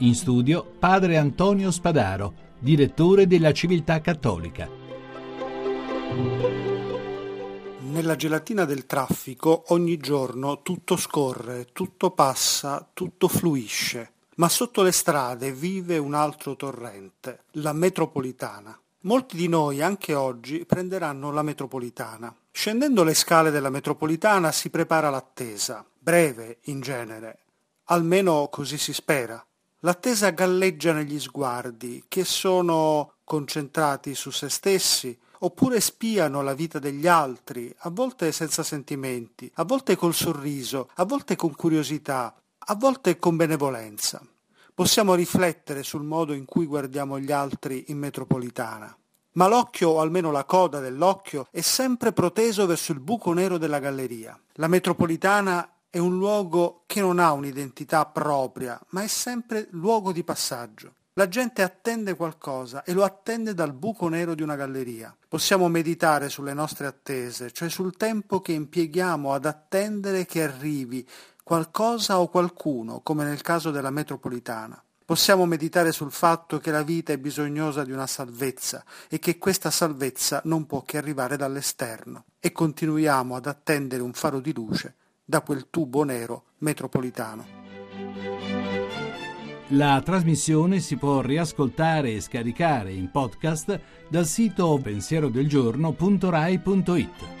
In studio padre Antonio Spadaro, direttore della Civiltà Cattolica. Nella gelatina del traffico ogni giorno tutto scorre, tutto passa, tutto fluisce, ma sotto le strade vive un altro torrente, la metropolitana. Molti di noi anche oggi prenderanno la metropolitana. Scendendo le scale della metropolitana si prepara l'attesa, breve in genere, almeno così si spera. L'attesa galleggia negli sguardi, che sono concentrati su se stessi, oppure spiano la vita degli altri, a volte senza sentimenti, a volte col sorriso, a volte con curiosità, a volte con benevolenza. Possiamo riflettere sul modo in cui guardiamo gli altri in metropolitana. Ma l'occhio, o almeno la coda dell'occhio, è sempre proteso verso il buco nero della galleria. La metropolitana è un luogo che non ha un'identità propria, ma è sempre luogo di passaggio. La gente attende qualcosa e lo attende dal buco nero di una galleria. Possiamo meditare sulle nostre attese, cioè sul tempo che impieghiamo ad attendere che arrivi qualcosa o qualcuno, come nel caso della metropolitana. Possiamo meditare sul fatto che la vita è bisognosa di una salvezza e che questa salvezza non può che arrivare dall'esterno. E continuiamo ad attendere un faro di luce da quel tubo nero metropolitano. La trasmissione si può riascoltare e scaricare in podcast dal sito pensierodelgiorno.rai.it.